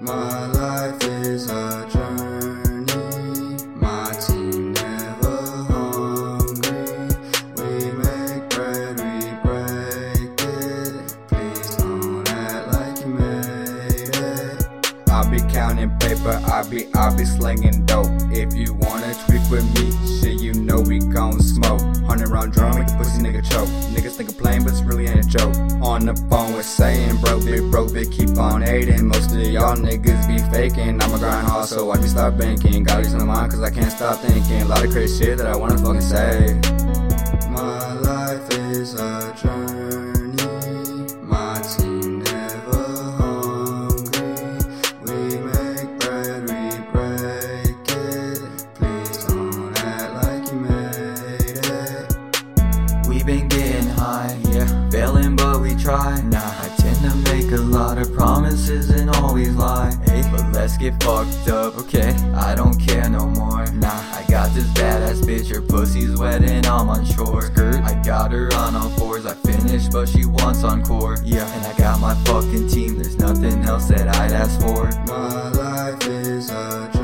My life is a journey. My team never hungry. We make bread, we break it. Please don't act like you made it. I be counting paper, I be I be slinging dope. If you wanna tweak with me, shit, you know we gon' smoke. Hundred round drum, pussy nigga choke. Niggas think I'm playing, but it's really ain't a joke. On the phone with saying, bro, big bro, big keep on hating. Most of y'all niggas be faking. I'm a grind hard, so I can stop banking. Got these on the mind, cause I can't stop thinking. A lot of crazy shit that I wanna fucking say. My life is a journey. Try. Nah, I tend to make a lot of promises and always lie. Hey, but let's get fucked up, okay? I don't care no more. Nah, I got this badass bitch, her pussy's wet and I'm on shore. Skirt, I got her on all fours. I finished, but she wants encore. Yeah, and I got my fucking team. There's nothing else that I'd ask for. My life is a